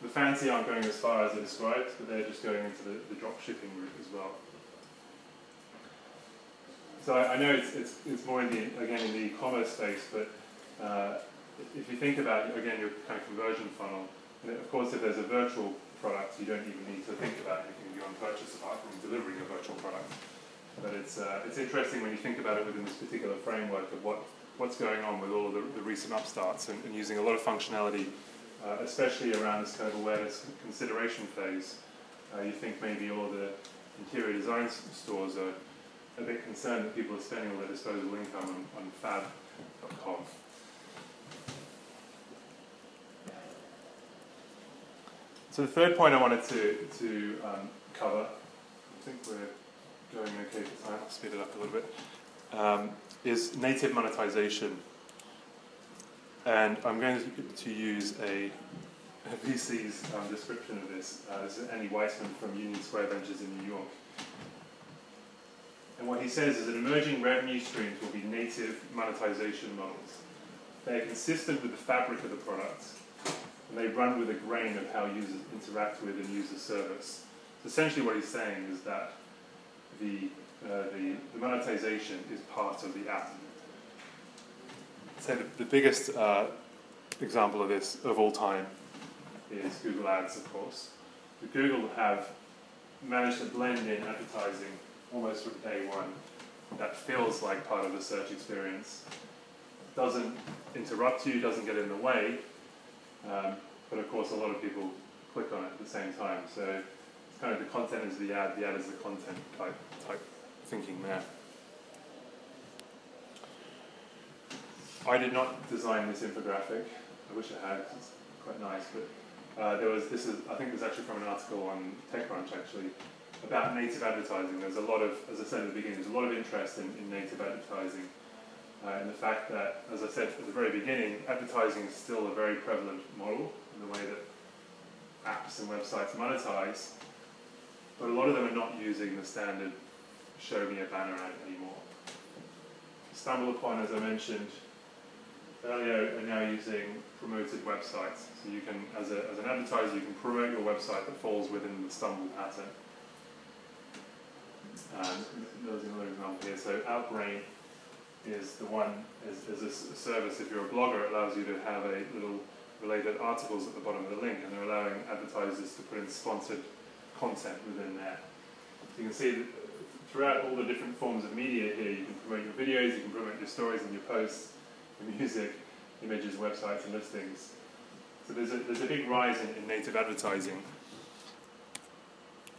The fancy aren't going as far as I described, but they're just going into the, the drop shipping route as well. So I, I know it's, it's, it's, more in the, again, in the e-commerce space, but uh, if you think about, again, your kind of conversion funnel, of course if there's a virtual product, you don't even need to think about anything beyond purchase apart from delivering a virtual product. But it's, uh, it's interesting when you think about it within this particular framework of what, what's going on with all of the, the recent upstarts and, and, using a lot of functionality, uh, especially around this kind of awareness consideration phase. Uh, you think maybe all the interior design stores are a bit concerned that people are spending all their disposable income on, on fab.com. So the third point I wanted to, to um, cover, I think we're going okay for time, I'll speed it up a little bit, um, is native monetization. And I'm going to, use a, a VC's um, description of this. Uh, this is Andy Weissman from Union Square Ventures in New York. And what he says is that emerging revenue streams will be native monetization models. They are consistent with the fabric of the product, and they run with a grain of how users interact with and use the service. So essentially what he's saying is that the, uh, the, the, monetization is part of the app. So the, the biggest uh, example of this of all time is Google Ads, of course. But Google have managed to blend in advertising almost from day one that feels like part of the search experience. Doesn't interrupt you, doesn't get in the way, um, but of course a lot of people click on it at the same time. So kind of the content is the ad, the ad is the content type type thinking there. I did not design this infographic. I wish I had. It's quite nice, but uh, there was this is I think it was actually from an article on TechCrunch actually about native advertising. There's a lot of, as I said at the beginning, there's a lot of interest in, in native advertising. Uh, and the fact that, as I said at the very beginning, advertising is still a very prevalent model in the way that apps and websites monetize, but a lot of them are not using the standard show me a banner ad anymore. StumbleUpon, as I mentioned earlier, are now using promoted websites. So you can, as, a, as an advertiser, you can promote your website that falls within the Stumble pattern. There's another example here. So Outbrain is the one, is, is a service, if you're a blogger, it allows you to have a little related articles at the bottom of the link, and they're allowing advertisers to put in sponsored content within there. So you can see that throughout all the different forms of media here, you can promote your videos, you can promote your stories and your posts, your music, images, websites, and listings. So there's a, there's a big rise in, in native advertising.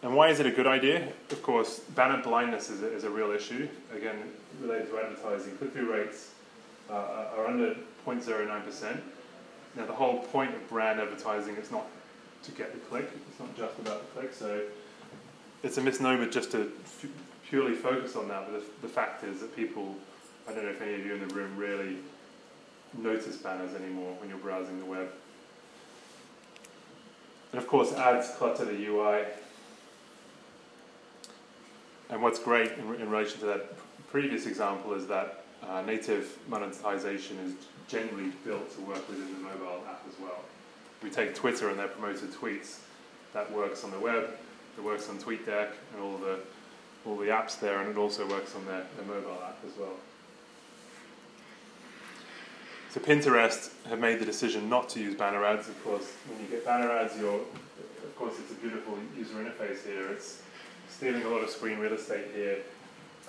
and why is it a good idea? Of course, banner blindness is a, is a real issue. Again, related to advertising, click-through rates uh, are under 0.09%. Now, the whole point of brand advertising is not to get the click. It's not just about the click. So it's a misnomer just to f- purely focus on that. But the, the fact is that people, I don't know if any of you in the room really notice banners anymore when you're browsing the web. And of course, ads clutter the UI. And what's great in, in relation to that previous example is that uh, native monetization is generally built to work within the mobile app as well. We take Twitter and their promoted tweets. That works on the web, it works on TweetDeck and all the all the apps there, and it also works on their, their mobile app as well. So Pinterest have made the decision not to use banner ads. Of course, when you get banner ads, you're, of course, it's a beautiful user interface here. It's stealing a lot of screen real estate here,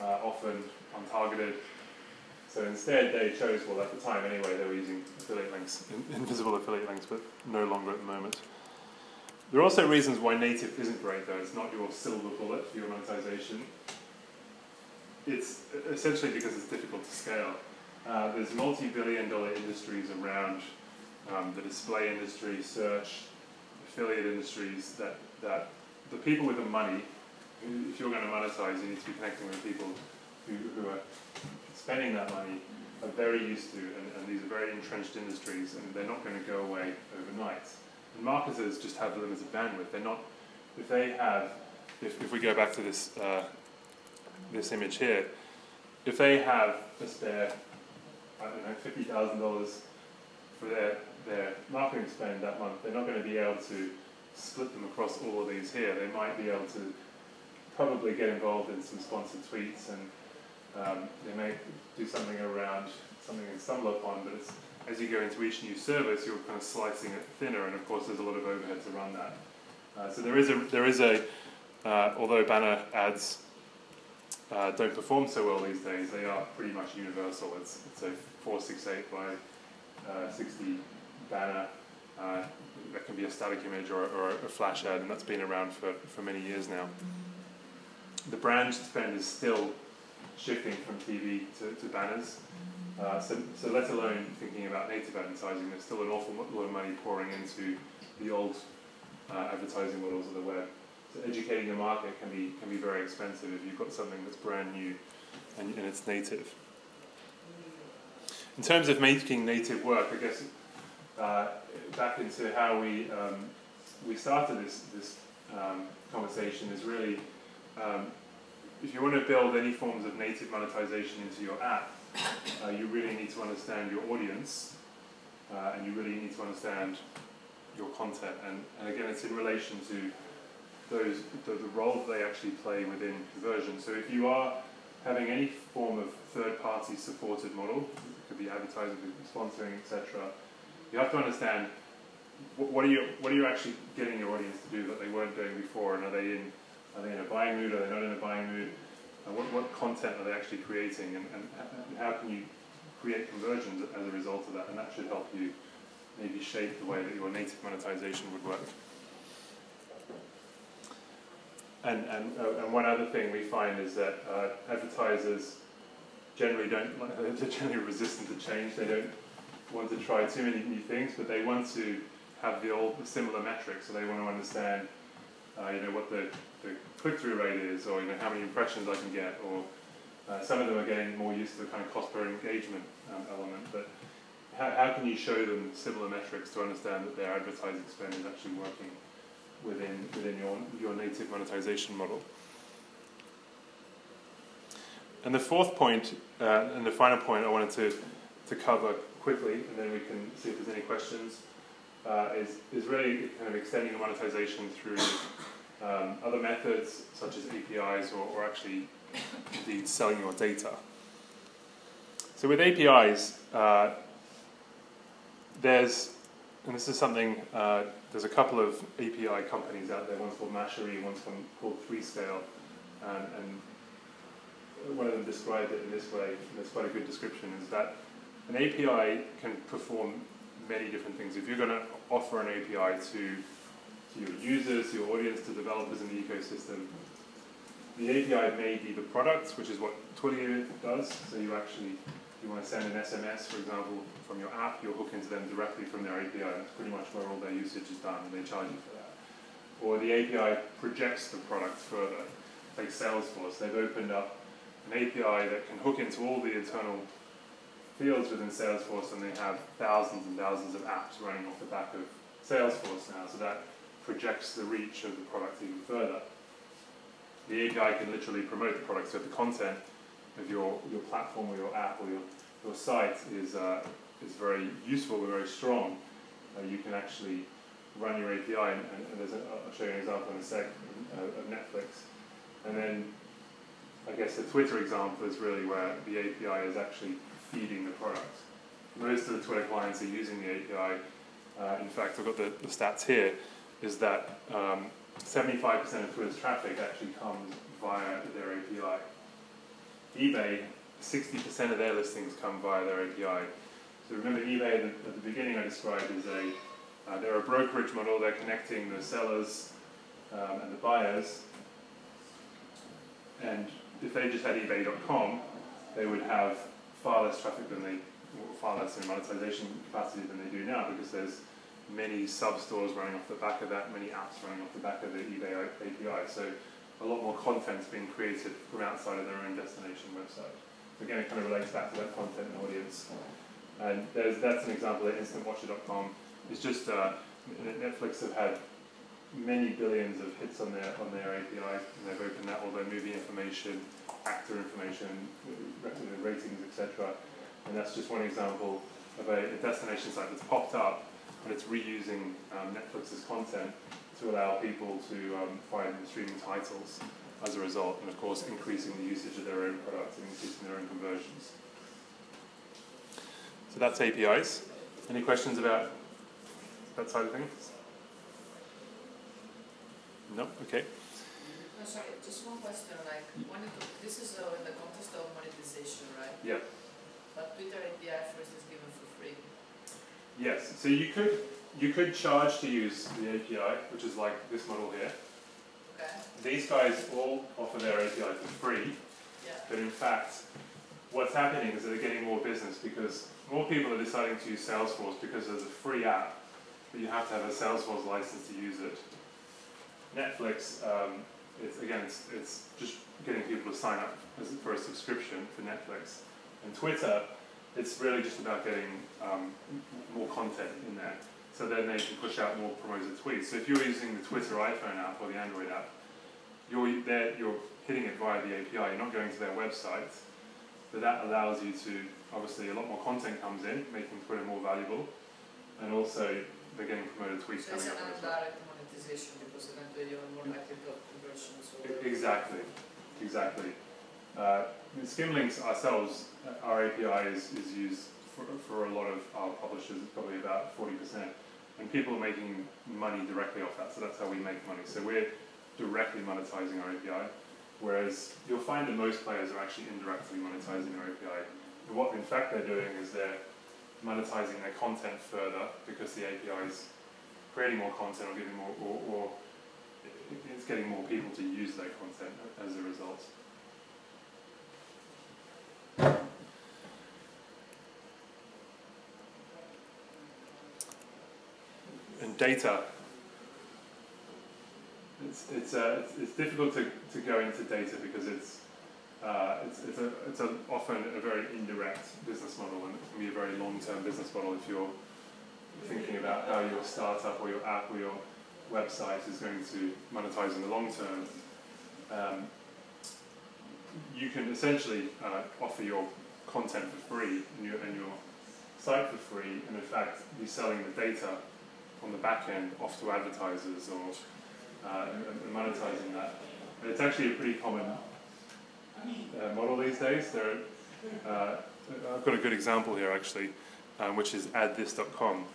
uh, often untargeted. So instead, they chose, well, at the time anyway, they were using affiliate links, invisible affiliate links, but no longer at the moment. There are also reasons why native isn't great, though. It's not your silver bullet for your monetization. It's essentially because it's difficult to scale. Uh, there's multi-billion dollar industries around um, the display industry, search, affiliate industries that, that the people with the money, if you're going to monetize, you need to be connecting with people who, who are spending that money are very used to, and, and these are very entrenched industries, and they're not going to go away overnight. And marketers just have limited bandwidth. They're not, if they have, if, if we go back to this, uh, this image here, if they have a spare I don't know, fifty thousand dollars for their their marketing spend that month, they're not going to be able to split them across all of these here. They might be able to probably get involved in some sponsored tweets and um, they may do something around something they stumble upon, but it's, as you go into each new service, you're kind of slicing it thinner, and of course, there's a lot of overhead to run that. Uh, so there is a there is a uh, although banner ads uh, don't perform so well these days, they are pretty much universal. It's, it's a 468 by uh, 60 banner. Uh, that can be a static image or, or, a flash ad, and that's been around for, for many years now. The brand spend is still shifting from TV to, to banners. Uh, so, so let alone thinking about native advertising, there's still an awful lot of money pouring into the old uh, advertising models of the web. So educating the market can be can be very expensive if you've got something that's brand new and, and it's native. In terms of making native work, I guess uh, back into how we um, we started this this um, conversation is really um, if you want to build any forms of native monetization into your app, uh, you really need to understand your audience uh, and you really need to understand your content. And, and again, it's in relation to those the, the role that they actually play within conversion. So if you are having any form of third-party supported model, it could be advertising, could be sponsoring, etc., you have to understand what, what, are you what are you actually getting your audience to do that they weren't doing before, and are they in are they in a buying mood? Are they not in a buying mood? And what, what content are they actually creating? And, and, how can you create conversions as a result of that? And that should help you maybe shape the way that your native monetization would work. And, and, uh, and one other thing we find is that uh, advertisers generally don't, they're generally resistant to change. They don't want to try too many new things, but they want to have the old, the similar metrics. So they want to understand, uh, you know, what the, the click-through rate is, or you know, how many impressions I can get, or uh, some of them are getting more used to the kind of cost per engagement um, element. But how, how can you show them similar metrics to understand that their advertising spend is actually working? within, within your, your native monetization model. And the fourth point, uh, and the final point I wanted to, to cover quickly, and then we can see if there's any questions, uh, is, is really kind of extending the monetization through um, other methods such as APIs or, or actually indeed selling your data. So with APIs, uh, there's and this is something, uh, there's a couple of API companies out there, one's called Mashery, one's called 3scale, and, and one of them described it in this way, and it's quite a good description, is that an API can perform many different things. If you're going to offer an API to to your users, your audience, to developers in the ecosystem. The API may be the product, which is what Twilio does. So you actually, you want to send an SMS, for example, from your app, you'll hook into them directly from their API. That's pretty much where all their usage is done, and they charge you for that. Or the API projects the product further, like Salesforce. They've opened up an API that can hook into all the internal fields within Salesforce, and they have thousands and thousands of apps running off the back of Salesforce now. So that projects the reach of the product even further. The API can literally promote the product, so the content of your, your platform or your app or your, your site is, uh, is very useful or very strong, uh, you can actually run your API, and, and, and there's a, I'll show you an example in a sec uh, of Netflix. And then I guess the Twitter example is really where the API is actually feeding the product. Most of the Twitter clients are using the API. Uh, in fact, I've got the, the stats here, is that um, 75% of Twitter's traffic actually comes via their API. eBay, 60% of their listings come via their API. So remember eBay at the beginning I described as a, uh, they're a brokerage model, they're connecting the sellers um, and the buyers. And if they just had ebay.com, they would have far less traffic than they, far less in monetization capacity than they do now because there's many sub-stores running off the back of that, many apps running off the back of the eBay API. So a lot more content's being created from outside of their own destination website. So again, it kind of relates back to that content and audience. And that's an example that InstantWatcher.com is just, uh, Netflix have had many billions of hits on their on their API, and they've opened that all their movie information, actor information, ratings, etc. And that's just one example of a, a destination site that's popped up and it's reusing um, Netflix's content to allow people to um, find streaming titles as a result, and of course increasing the usage of their own products and increasing their own conversions. So that's APIs. Any questions about that side of things? No? Okay. No, sorry, just one question, like, it, this is uh, in the context of monetization, right? Yeah. But Twitter API first is given for free. Yes. So you could you could charge to use the API, which is like this model here. Okay, These guys all offer their API for free, yeah, but in fact, what's happening is they're getting more business because more people are deciding to use Salesforce because there's a free app, but you have to have a Salesforce license to use it. Netflix, um, it's again, it's, it's just getting people to sign up for a subscription for Netflix. And Twitter, it's really just about getting um, more content in there. So then they can push out more promoted tweets. So if you're using the Twitter iPhone app or the Android app, you're there, you're hitting it via the API. You're not going to their website. But that allows you to obviously a lot more content comes in, making Twitter more valuable, and also they're getting promoted tweets so coming up. as well. indirect monetization because eventually you're more likely to conversions. Exactly, exactly. Uh, in Skimlinks ourselves, uh, our API is, is used for, for a lot of our publishers, probably about 40%. And people are making money directly off that, so that's how we make money. So we're directly monetizing our API, whereas you'll find that most players are actually indirectly monetizing their API. And what in fact they're doing is they're monetizing their content further because the API is creating more content or giving more, or, or it's getting more people to use their content as a result. And data. It's, it's, uh, it's, it's difficult to, to go into data because it's, uh, it's, it's, a, it's a, often a very indirect business model and it can be a very long-term business model if you're thinking about how your startup or your app or your website is going to monetize in the long term. Um, you can essentially uh, offer your content for free and your, and your site for free, and in fact, be selling the data on the back end off to advertisers or uh, monetizing that. And it's actually a pretty common uh, model these days. There, uh, I've got a good example here actually, um, which is addthis.com.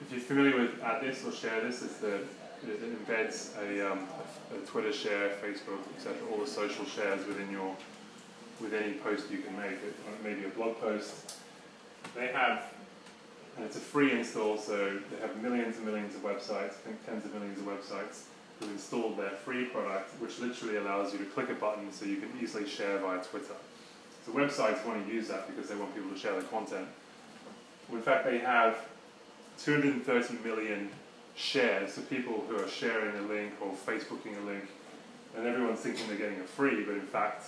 If you're familiar with add this or share this, it's the it embeds a, um, a, Twitter share, Facebook, etc., all the social shares within your with any post you can make. It maybe a blog post. They have and it's a free install, so they have millions and millions of websites, I think tens of millions of websites who installed their free product, which literally allows you to click a button so you can easily share via Twitter. So websites want to use that because they want people to share their content. In fact, they have 230 million shares, so people who are sharing a link or Facebooking a link, and everyone's thinking they're getting a free, but in fact,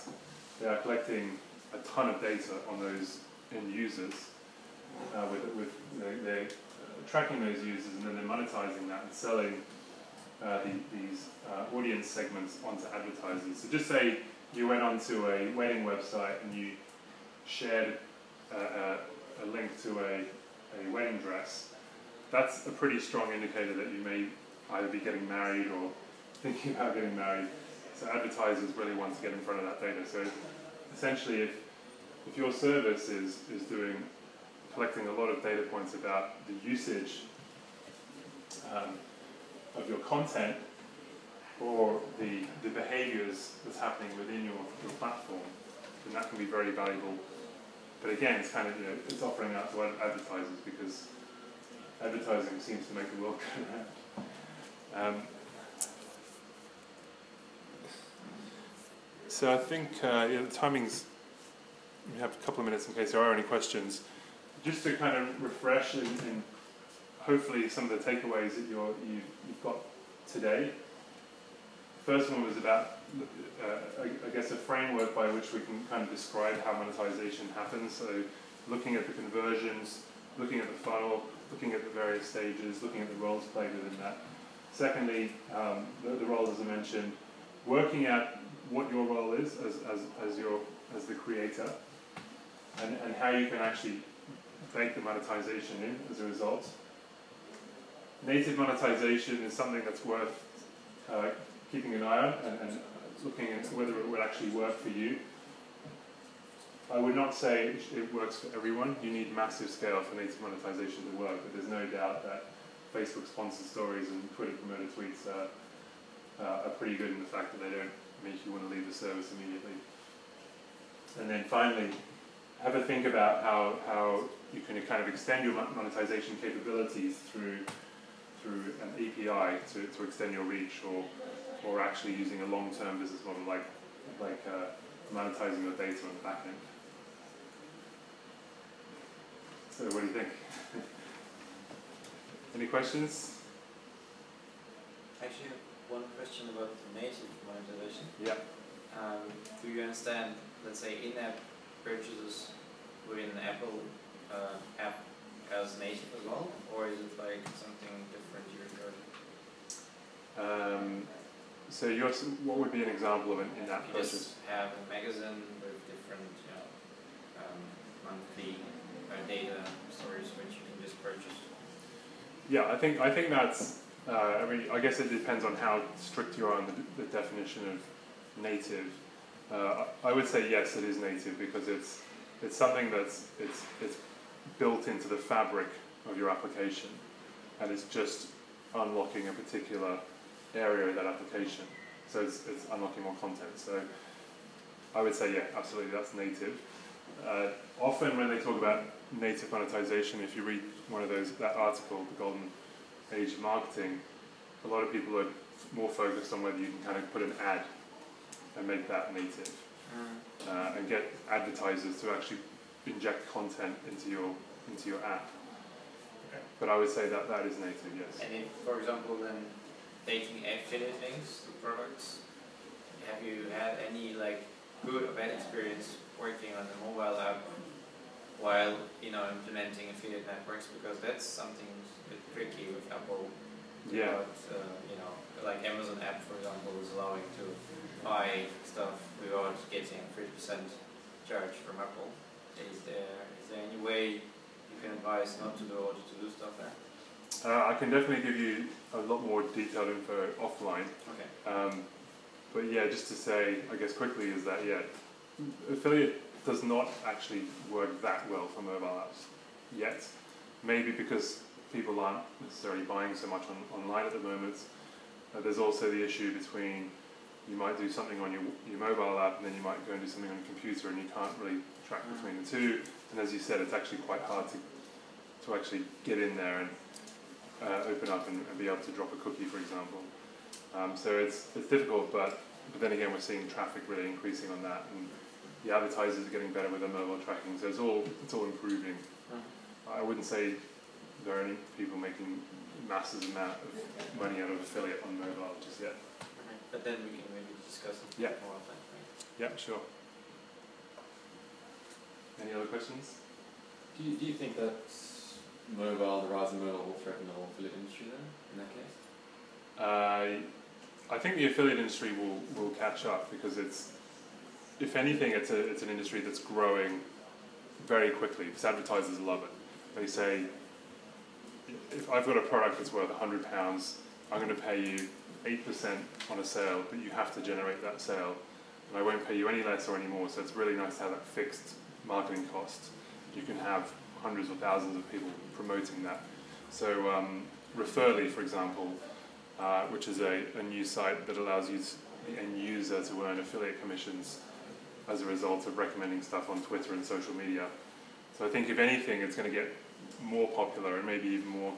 they are collecting a ton of data on those end users uh, with, with they, they're uh, tracking those users and then they're monetizing that and selling uh, the, these uh, audience segments onto advertisers. So just say you went onto a wedding website and you shared uh, a, a link to a, a wedding dress. That's a pretty strong indicator that you may either be getting married or thinking about getting married. So advertisers really want to get in front of that data. So essentially, if if your service is, is doing collecting a lot of data points about the usage um, of your content or the, the behaviors that's happening within your, your platform, then that can be very valuable. But again, it's kind of, you know, it's offering out to advertisers because advertising seems to make the world go round. Um, so I think uh, yeah, the timing's we have a couple of minutes in case there are any questions. Just to kind of refresh and, and hopefully some of the takeaways that you're, you, have got today. First one was about, uh, I, I guess, a framework by which we can kind of describe how monetization happens. So looking at the conversions, looking at the funnel, looking at the various stages, looking at the roles played within that. Secondly, um, the, the role, as I mentioned, working out what your role is as, as, as, your, as the creator, and, and how you can actually bake the monetization in as a result. Native monetization is something that's worth uh, keeping an eye on and, and looking at whether it will actually work for you. I would not say it works for everyone. You need massive scale for native monetization to work, but there's no doubt that Facebook sponsored stories and Twitter promoted tweets are, uh, are pretty good in the fact that they don't make you want to leave the service immediately. And then finally, have a think about how, how you can kind of extend your monetization capabilities through through an API to, to extend your reach or or actually using a long-term business model like like uh, monetizing your data on the back end. So what do you think? Any questions? Actually, one question about native monetization. Yeah. Um, do you understand, let's say, in-app purchases within Apple uh, app as native as well, or is it like something different you Um, so what would be an example of an in-app you purchase? just have a magazine with different, you know, um, monthly uh, data stories which you can just purchase. Yeah, I think I think that's. Uh, I mean, I guess it depends on how strict you are on the, the definition of native. Uh, I would say yes, it is native because it's it's something that's it's it's built into the fabric of your application, and it's just unlocking a particular area of that application. So it's, it's unlocking more content. So I would say yeah, absolutely, that's native. Uh, often when they talk about native monetization, if you read one of those that article, the Golden Age of Marketing, a lot of people are more focused on whether you can kind of put an ad and make that native, mm. uh, and get advertisers to actually inject content into your into your app. Okay. But I would say that that is native, yes. And if, for example, then taking affiliate links to products, have you had any like good or bad experience working on the mobile app while you know implementing affiliate networks? Because that's something a bit tricky with Apple. Yeah. But, uh, you know, like Amazon app, for example, is allowing to buy stuff without getting 3% charge from Apple. Is there is there any way you can advise not to do or to do stuff there? Uh, I can definitely give you a lot more detailed info offline. Okay. Um, but yeah, just to say, I guess quickly is that yeah, affiliate does not actually work that well for mobile apps yet. Maybe because people aren't necessarily buying so much on, online at the moment. Uh, there's also the issue between you might do something on your, your mobile app and then you might go and do something on your computer and you can't really track mm. between the two. And as you said, it's actually quite hard to, to to actually get in there and uh, open up and, and be able to drop a cookie, for example. Um, so it's, it's difficult, but, but then again, we're seeing traffic really increasing on that, and the advertisers are getting better with their mobile tracking, so it's all, it's all improving. I wouldn't say there are any people making massive amount of money out of affiliate on mobile just yet. But then we can maybe discuss it Yeah. more offline, right? Yeah, sure. Any other questions? Do you, do you think that mobile, the rise of mobile will threaten the whole affiliate industry then, in that case? Uh, I think the affiliate industry will, will catch up because it's, if anything, it's, a, it's an industry that's growing very quickly because advertisers love it. They say, if I've got a product that's worth £100, I'm going to pay you 8% on a sale, but you have to generate that sale. And I won't pay you any less or any more, so it's really nice to have that fixed marketing cost. You can have hundreds or thousands of people promoting that. So um, Referly, for example, uh, which is a, a new site that allows you to, the end user to earn affiliate commissions as a result of recommending stuff on Twitter and social media. So I think if anything, it's going to get more popular and maybe even more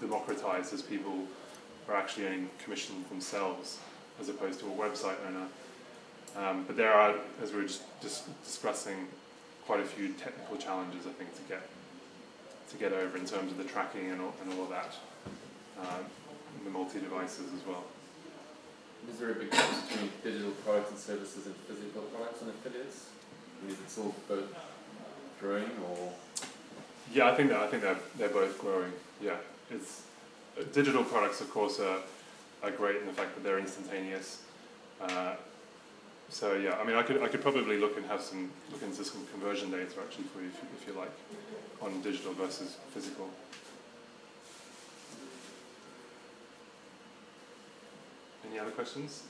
democratized as people are actually earning commissions themselves as opposed to a website owner. Um, but there are, as we were just, just discussing, quite a few technical challenges I think to get to get over in terms of the tracking and all, and all of that, and the multi-devices as well. A big difference between digital products and services and physical products and affiliates? I mean, is it still both growing or? Yeah, I think that I think they're they're both growing. Yeah, it's uh, digital products, of course, are are great in the fact that they're instantaneous. Uh, so yeah, I mean, I could I could probably look and have some look into some conversion data actually for you if, you- if you like on digital versus physical. Any other questions?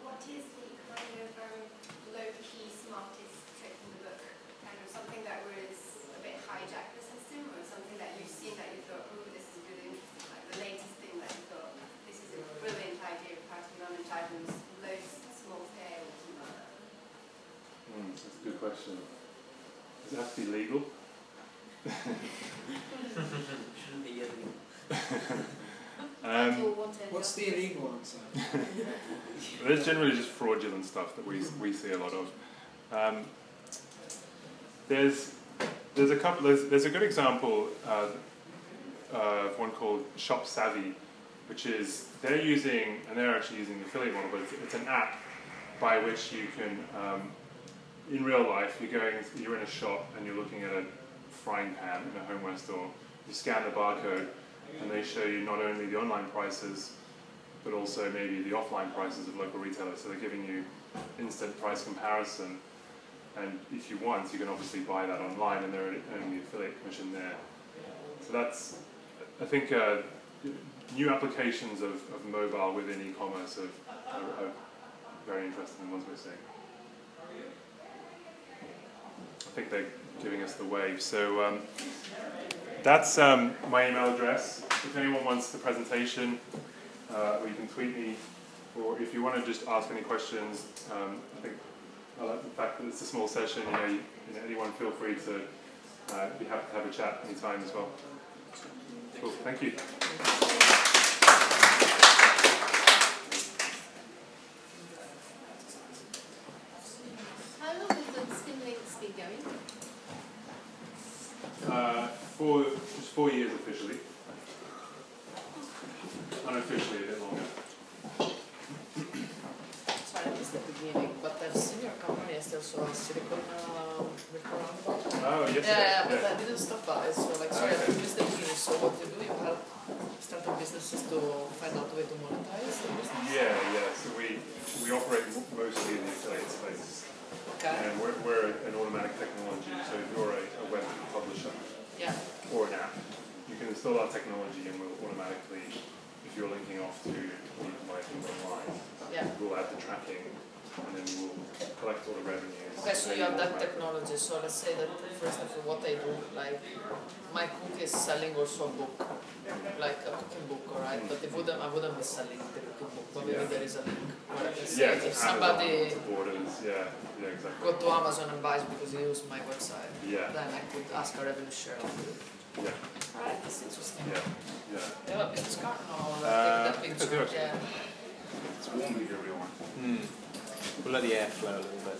What is the kind of um, low-key smartest trick in the book? Kind of something that was a bit hijacked the system, or something that you've seen that you thought, oh, this is really interesting, like the latest thing that you thought, this is a brilliant idea of how to manage items, low, s- small scale, or something like that. Hmm, that's a good question. Does it have to be legal? Shouldn't be yelling. Um, What's the illegal answer? There's generally just fraudulent stuff that we, we see a lot of. Um, there's there's a couple there's, there's a good example uh, uh, of one called ShopSavvy, which is they're using and they're actually using the affiliate model, but it's, it's an app by which you can um, in real life you're going you're in a shop and you're looking at a frying pan in a homeware store. You scan the barcode and they show you not only the online prices but also maybe the offline prices of local retailers. So they're giving you instant price comparison. And if you want, you can obviously buy that online and they're earning the affiliate commission there. So that's, I think, uh, new applications of, of mobile within e-commerce are, are, very interesting, ones we're seeing. I think they're giving us the wave. So um, that's um, my email address. If anyone wants the presentation, uh, or you can tweet me, or if you want to just ask any questions, um, I think I like the fact that it's a small session. You know, you, you know anyone feel free to uh, be happy to have a chat anytime as well. Cool, thank you. How long has the Skimlinks been going? Uh, four, just four years officially. Unofficially a bit longer. Sorry, I missed the beginning, but I've seen your company as also a silicon uh, virtual roundabout. Oh, yes, Yeah, yeah, but I didn't stop by, so like, sorry, I Okay. missed the beginning. So what you do, you help startup businesses to find out a way to monetize the business? Yeah, yeah. So we we operate mostly in the affiliate space, Okay, and we're, we're an automatic technology. So if you're a, a web publisher yeah, or an app, you can install our technology, and we'll automatically, if you're linking off to you can buy things online, yeah. we'll add the tracking, and then we'll collect all the revenues. Okay, so you have that technology, so let's say that, for example, what I do, like, my cook is selling also a book, like a cooking book, alright, but it wouldn't, I wouldn't be selling the cooking book, but maybe Yeah. there is a link where I can say, Yeah, if somebody, Amazon, borders. Yeah, Yeah, yeah, exactly. go to Amazon and buys because he used my website. Yeah, Then I could ask a revenue share. yeah, Alright, that's interesting. yeah, yeah. You have a business card? No, Uh, that big I do picture, yeah. It's warm here, everyone. Hmm. We'll let the air flow a little bit.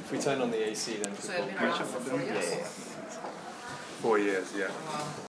If we turn on the AC, then So been around for four years? Four years, yeah. Wow.